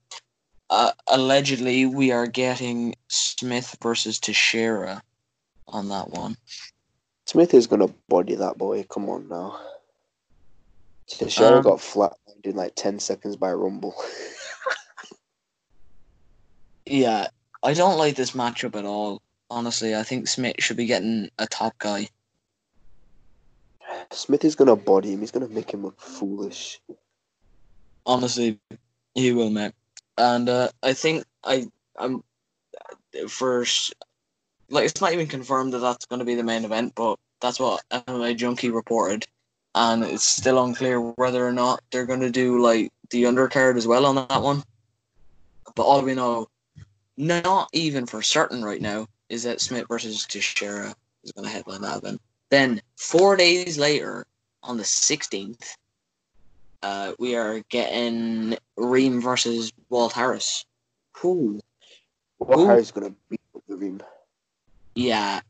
uh, allegedly we are getting Smith versus Teixeira on that one. Smith is gonna body that boy. Come on now. Teixeira Um, got flatlined in like 10 seconds by Rumble. <laughs> Yeah, I don't like this matchup at all. Honestly, I think Smith should be getting a top guy. Smith is gonna body him. He's gonna make him look foolish. Honestly, he will, mate. And uh, I think I I'm first. Like it's not even confirmed that that's going to be the main event, but that's what MMA Junkie reported, and it's still unclear whether or not they're going to do like the undercard as well on that one. But all we know, not even for certain right now, is that Smith versus Teixeira is going to headline that event. Then four days later, on the 16th, uh, we are getting Reem versus Walt Harris. Who? What Ooh. Harry's gonna beat ring? Yeah,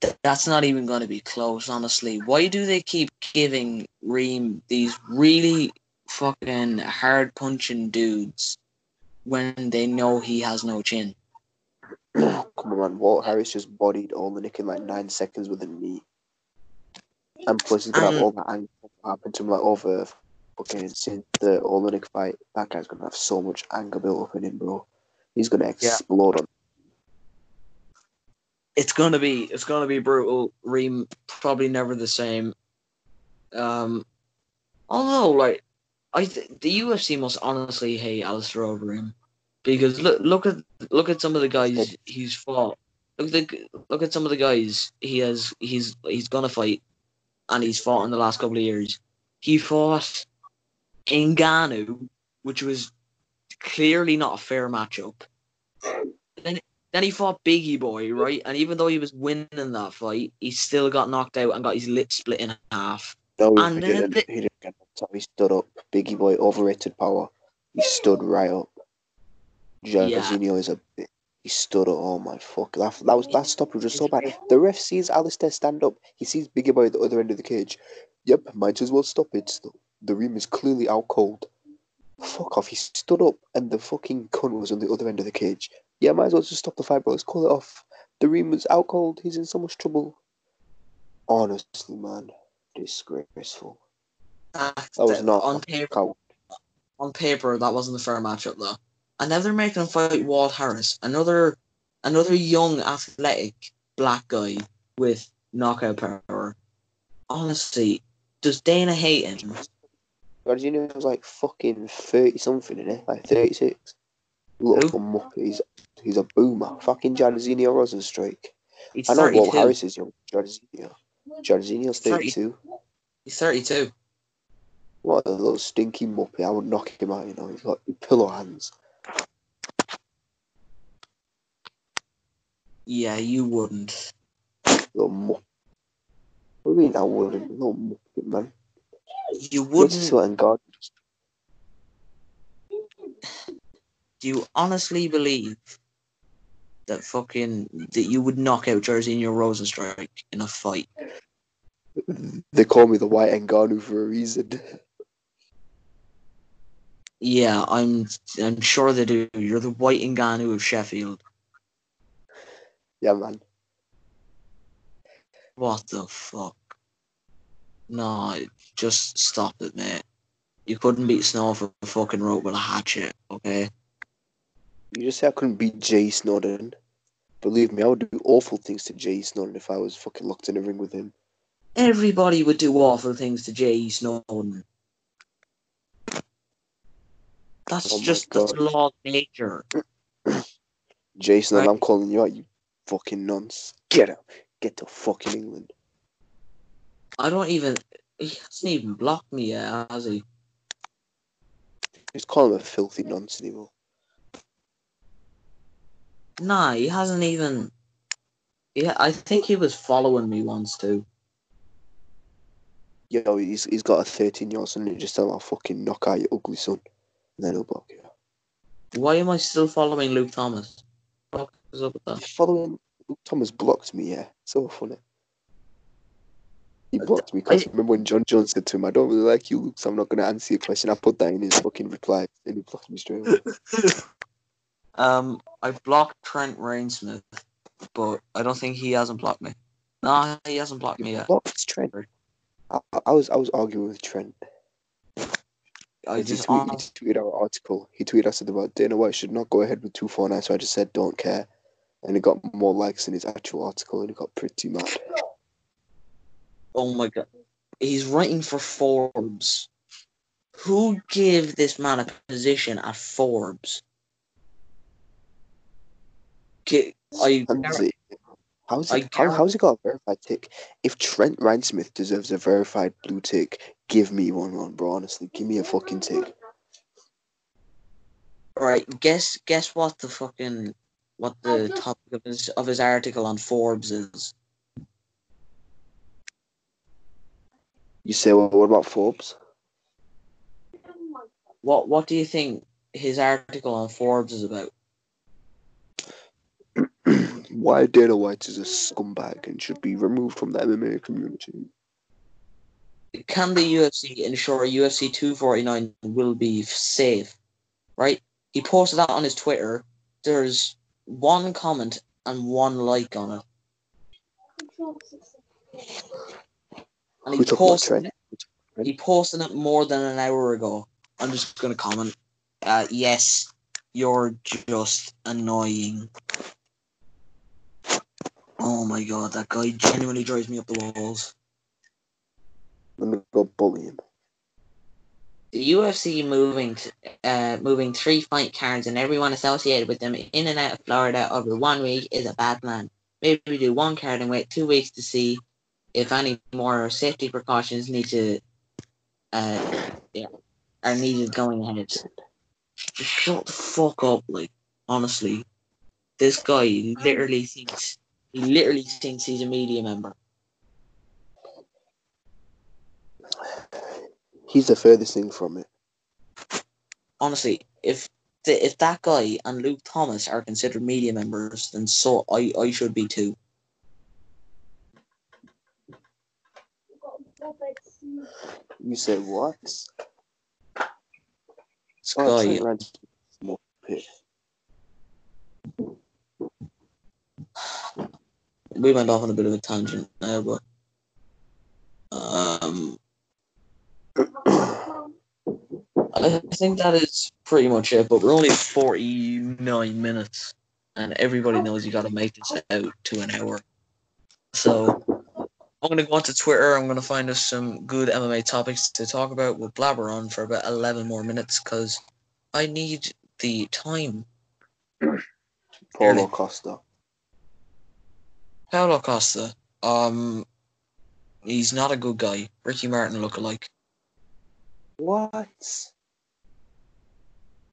th- that's not even going to be close, honestly. Why do they keep giving Reem these really fucking hard punching dudes when they know he has no chin? <clears throat> Come on, man. Walt Harris just bodied Oleinik in like nine seconds with a knee. And plus, he's gonna Um, have all that anger happen to him like over fucking since the Oleinik fight. That guy's gonna have so much anger built up in him, bro. He's gonna explode on. It's gonna be it's gonna be brutal. Reem probably never the same. Um, although like I th- the UFC must honestly hate Alistair Overeem because look look at look at some of the guys he's fought. Look at the, look at some of the guys he has he's he's gonna fight, and he's fought in the last couple of years. He fought in Ngannou, which was clearly not a fair matchup. Then then he fought Biggie Boy, right? And even though he was winning that fight, he still got knocked out and got his lip split in half. No, he And then didn't. the- He didn't get knocked out. He stood up. Biggie boy, overrated power. He stood right up. Jairzinho is a bit. He stood up. Oh my fuck! That, that was that stop was just so bad. The ref sees Alistair stand up. He sees Biggie boy at the other end of the cage. Yep, might as well stop it. Still, the room is clearly out cold. Fuck off! He stood up, and the fucking cunt was on the other end of the cage. Yeah, might as well just stop the fight, bro. Let's call it off. The was out cold. He's in so much trouble. Honestly, man, disgraceful. Ah, that was not- on paper. On paper, that wasn't a fair matchup though. And now they're making him fight Walt Harris, another another young, athletic black guy with knockout power. Honestly, does Dana hate him? Jairzinho was like fucking thirty something in it, like thirty six. Little muppet. He's he's a boomer. Fucking Jairzinho Rozenstruik. He's I know Walt. Harris is young. Jairzinho's thirty two. He's thirty-two. What a little stinky muppet. I would knock him out. You know, he's got pillow hands. Yeah, you wouldn't. Little muck. What do you mean I wouldn't? Little muppet, man. You wouldn't. Do you honestly believe that fucking that you would knock out Jairzinho Rozenstruik in a fight? They call me the White Ngannou for a reason. Yeah, I'm. I'm sure they do. You're the White Ngannou of Sheffield. Yeah, man. What the fuck? No, just stop it, mate. You couldn't beat Snow for a fucking rope with a hatchet, okay? You just say I couldn't beat Jay Snowden. Believe me, I would do awful things to Jay Snowden if I was fucking locked in a ring with him. Everybody would do awful things to J.E. Snowden. That's Oh just the law of nature. <clears throat> Jason, Right. I'm calling you out, you fucking nonce. Get out. Get to fucking England. I don't even. He hasn't even blocked me yet, has he? Just call him a filthy nonce anymore. Nah, he hasn't even. Yeah, I think he was following me once too. Yo, he's he's got a 13 year old son and just tell him I'll fucking knock out your ugly son. And then he'll block you. Why am I still following Luke Thomas? What is up with that? Following Luke Thomas blocked me, yeah. So funny. He uh, blocked me because I- remember when Jon Jones said to him, I don't really like you, Luke, so I'm not going to answer your question. I put that in his fucking reply and he blocked me straight away. <laughs> Um, I blocked Trent Reinsmith, but I don't think he hasn't blocked me. Nah, he hasn't blocked me yet. Blocked Trent. I, I- was I was arguing with Trent. I he, just tweet, he tweeted our article. He tweeted us about Dana White should not go ahead with 249, so I just said don't care. And it got more likes in his actual article and he got pretty mad. oh my god, he's writing for Forbes. Who gave this man a position at Forbes? Ki- I Hansi, how's I it, how, how's he got a verified tick? If Trent Reinsmith deserves a verified blue tick, give me one, one, bro. Honestly, give me a fucking tick. right. Guess guess what the fucking what the topic of his of his article on Forbes is. You say, well, what about Forbes? What what do you think his article on Forbes is about? Why Dana White is a scumbag and should be removed from the MMA community. Can the UFC ensure UFC 249 will be safe? Right? He posted that on his Twitter. There's one comment and one like on it. And he posted it, he posted it more than an hour ago. I'm just gonna comment. Uh, yes, you're just annoying. Oh my god, that guy genuinely drives me up the walls. Let me go bully him. The UFC moving t- uh, moving three fight cards and everyone associated with them in and out of Florida over one week is a bad plan. Maybe we do one card and wait two weeks to see if any more safety precautions need to uh, yeah, are needed going ahead. Just shut the fuck up, like honestly. This guy literally thinks he literally thinks he's a media member. He's the furthest thing from it. honestly, if the, if that guy and Luke Thomas are considered media members, then so I, I should be too. You say what? This Oh, guy, Trent Reinsmith. Muppet. We went off on a bit of a tangent there, but um, <clears throat> I think that is pretty much it. But we're only forty nine minutes, and everybody knows you got to make this out to an hour. So I'm gonna go onto Twitter. I'm gonna find us some good MMA topics to talk about. We'll blabber on for about eleven more minutes because I need the time. Paulo Costa. Paulo Costa, um, he's not a good guy. Ricky Martin look-alike. What?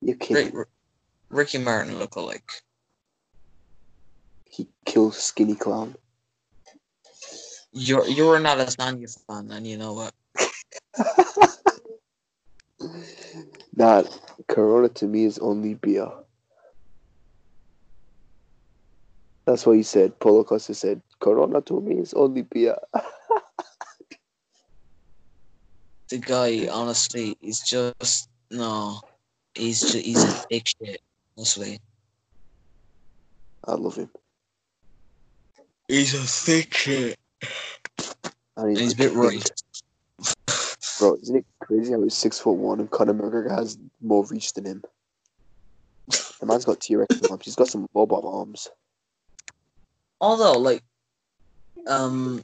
You're Rick, kidding. R- Ricky Martin look-alike. He kills Skinny Clown. You're you're not a Adesanya fan, and you know what? <laughs> Nah, Corona to me is only beer. That's what he said. Paulo Costa said, Corona to me is only beer. <laughs> The guy, honestly, is just no. He's just, he's a big shit. Honestly, I love him. he's a thick shit. And And he's a bit right. Bro, isn't it crazy how he's six foot one and Conor McGregor has more reach than him? The man's got T Rex arms. He's got some robot arms. Although, like, um,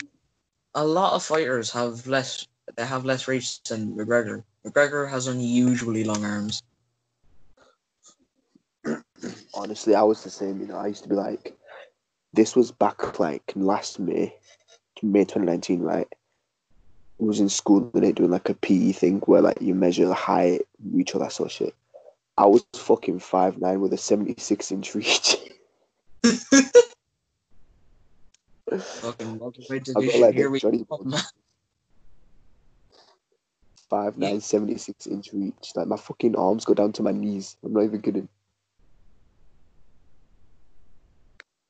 a lot of fighters have less. They have less reach than McGregor. McGregor has unusually long arms. <clears throat> Honestly, I was the same. You know, I used to be like, this was back like last May, May 2019, right? I was in school and they doing like a PE thing where like you measure the height, reach, all that sort of shit. I was fucking five nine with a 76 inch <laughs> reach. <laughs> Fucking got like Here we come. <laughs> five nine, 76 inch reach. Like my fucking arms go down to my knees. I'm not even kidding.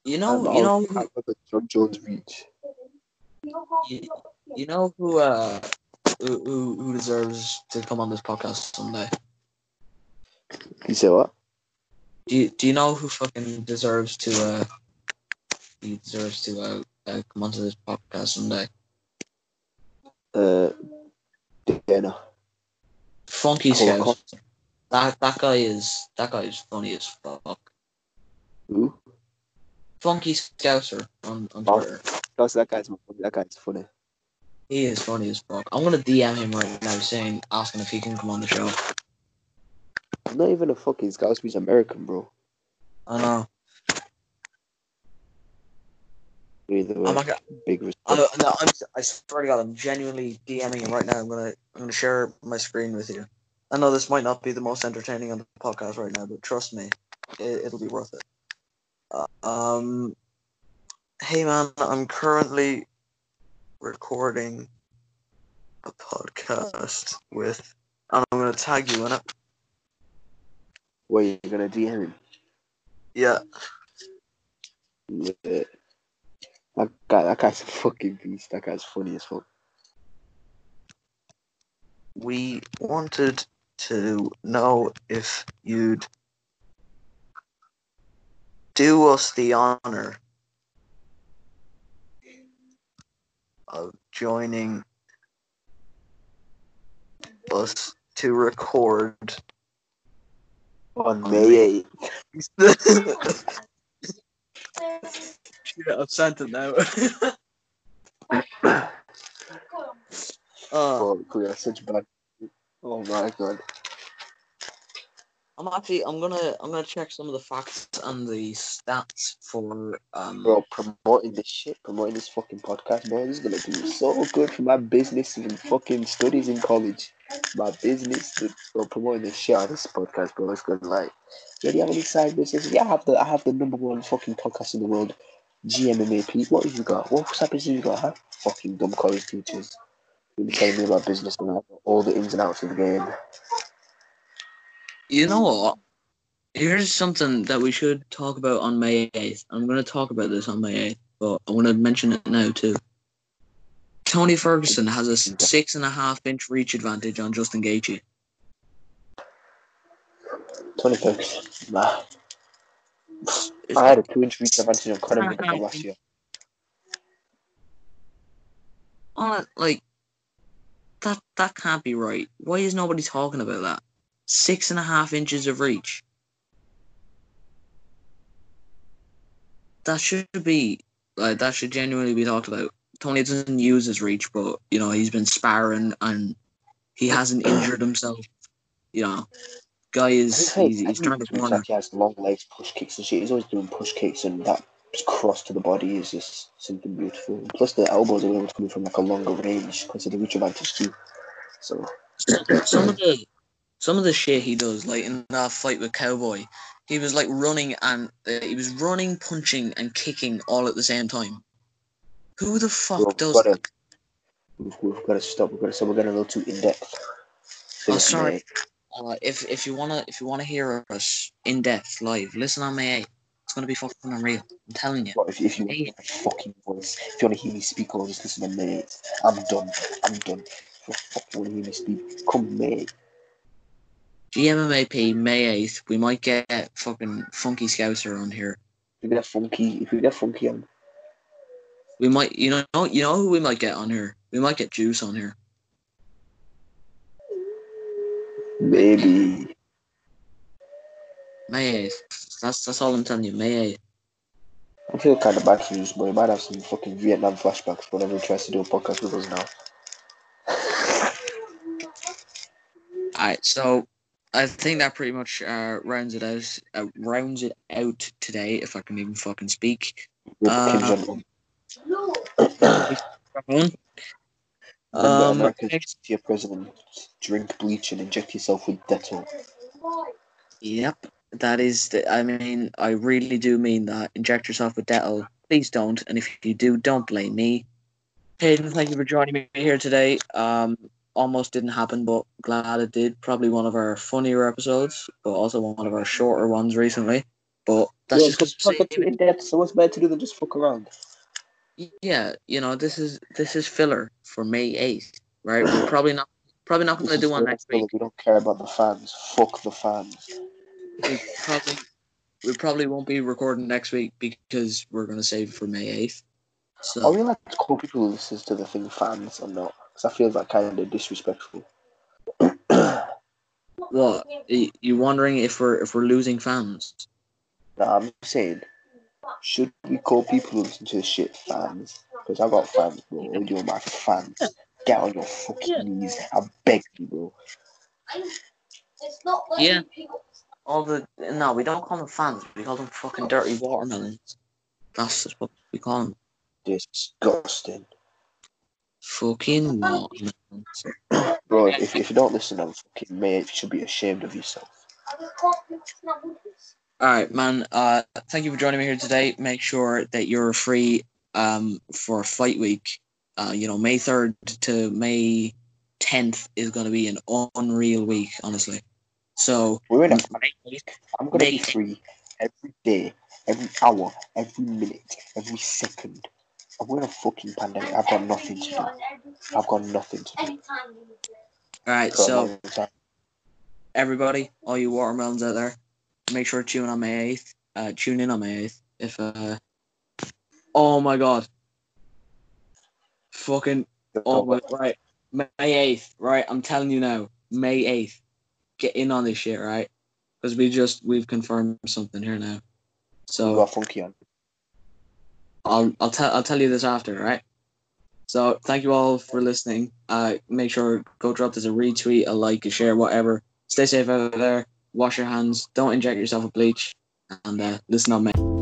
You know, you know, who- Jon Jones reach. you, you know who uh who who deserves to come on this podcast someday. You say what? Do you, do you know who fucking deserves to uh he deserves to uh, uh come onto this podcast someday? Uh, Dana. Funky That that guy is that guy is funny as fuck. Who? Funky Scouser on, on Oh. Twitter. That's that guy's that guy's funny. He is funny as fuck. I'm gonna DM him right now saying asking if he can come on the show. He's not even a fucking scout. He's American, bro. I know. Either way, I'm not gonna, big respect. I, no, I'm, I swear to God, I'm genuinely DMing him right now. I'm gonna I'm gonna share my screen with you. I know this might not be the most entertaining on the podcast right now, but trust me, it, it'll be worth it. Uh, um, hey man, I'm currently recording a podcast with, and I'm gonna tag you in it. What you gonna DM him? Yeah, Yeah. That guy, that guy's a fucking beast. That guy's funny as fuck. we wanted to know if you'd do us the honor of joining us to record. On May 8th. <laughs> <laughs> <laughs> Shit, I've sent it now. Oh, we are such bad. Oh my god. I'm actually I'm gonna I'm gonna check some of the facts and the stats for um Bro, promoting this shit, promoting this fucking podcast, bro. This is gonna do so good for my business and fucking studies in college. My business, bro, promoting this shit of this podcast, bro. It's gonna like, yeah, do you have any side business? Yeah, I have the I have the number one fucking podcast in the world, GMMAP. What have you got? What side business you got? Huh? Fucking dumb college teachers. You'll be telling me about business and all the ins and outs of the game. You know what? Here's something that we should talk about on May 8th. I'm going to talk about this on May 8th, but I want to mention it now too. Tony Ferguson has a six and a half inch reach advantage on Justin Gaethje. Twenty picks. Nah. I had a two inch reach advantage on Conor McGregor last year. on it, like that that can't be right. Why is nobody talking about that? Six and a half inches of reach. That should be like that should genuinely be talked about. Tony doesn't use his reach, but you know he's been sparring and he hasn't injured himself. You know, guy is he's, he's turned the corner. He has long legs, push kicks and shit. He's always doing push kicks, and that cross to the body is just something beautiful. Plus, the elbows are able to come from like a longer range because of the reach advantage too. So <clears throat> some of the some of the shit he does, like in that fight with Cowboy, he was like running and uh, he was running, punching, and kicking all at the same time. Who the fuck does gotta- that? We've, we've got to stop. We've got to stop. We're getting a little too in depth. Oh, sorry. Uh, if if you wanna if you wanna hear us in depth live, listen on May 8th. It's gonna be fucking unreal. I'm telling you. If, if you want my fucking voice, if you want to hear me speak, or just listen to May. I'm done. I'm done. If you fucking want to hear me speak, come May. GMMAP May 8th. We might get fucking Funky Scouser on here. If we get funky, if we get funky, I'm We might, you know, you know who we might get on here. We might get Juice on here. Maybe. May 8th. That's that's all I'm telling you. May 8th. I feel kind of bad for you, but he might have some fucking Vietnam flashbacks whenever he tries to do a podcast with us now. <laughs> Alright, so I think that pretty much uh, rounds it out. Uh, rounds it out today, if I can even fucking speak. Uh. <coughs> Um, next- your president. Drink bleach and inject yourself with Dettol. Yep, that is. The, I mean, I really do mean that. Inject yourself with Dettol. Please don't, and if you do, don't blame me. Hayden, thank you for joining me here today. Um, almost didn't happen, but glad it did. Probably one of our funnier episodes, but also one of our shorter ones recently. But that's yeah, just because because it's not too in depth, so what's better to do than just fuck around? Yeah, you know, this is this is filler for May eighth, right? We're probably not probably not going to do one next week. We don't care about the fans. Fuck the fans. We probably we probably won't be recording next week because we're going to save it for May eighth. So Are we allowed to call people who listen to the thing fans or not? Because I feel that kind of disrespectful. what? y- You wondering if we're if we're losing fans? Nah, I'm saying, should we call people who listen to this shit fans? Because I got fans, bro. What are you doing, my fans? Get on your fucking knees. I beg you, bro. It's not. Yeah. All the no, we don't call them fans. We call them fucking dirty watermelons. That's just what we call them. Disgusting. Fucking watermelons. Bro, if, if you don't listen on fucking May, you should be ashamed of yourself. All right, man. Uh, thank you for joining me here today. Make sure that you're free um for fight week. Uh, you know, May third to May tenth is going to be an unreal week, honestly. So We're in a May- I'm gonna be free every day, every hour, every minute, every second. We're in a fucking pandemic. I've got nothing to do. I've got nothing to do. all right, so everybody, all you watermelons out there, make sure to tune on May eighth. Uh, tune in on May eighth. If uh, oh my god, fucking oh my right, May eighth, right? I'm telling you now, May eighth. Get in on this shit, right? Because we just we've confirmed something here now. So got funky on. I'll I'll tell I'll tell you this after, right? So thank you all for listening. Uh, make sure go drop this a retweet, a like, a share, whatever. Stay safe out there. Wash your hands. Don't inject yourself with bleach. And uh, listen on me.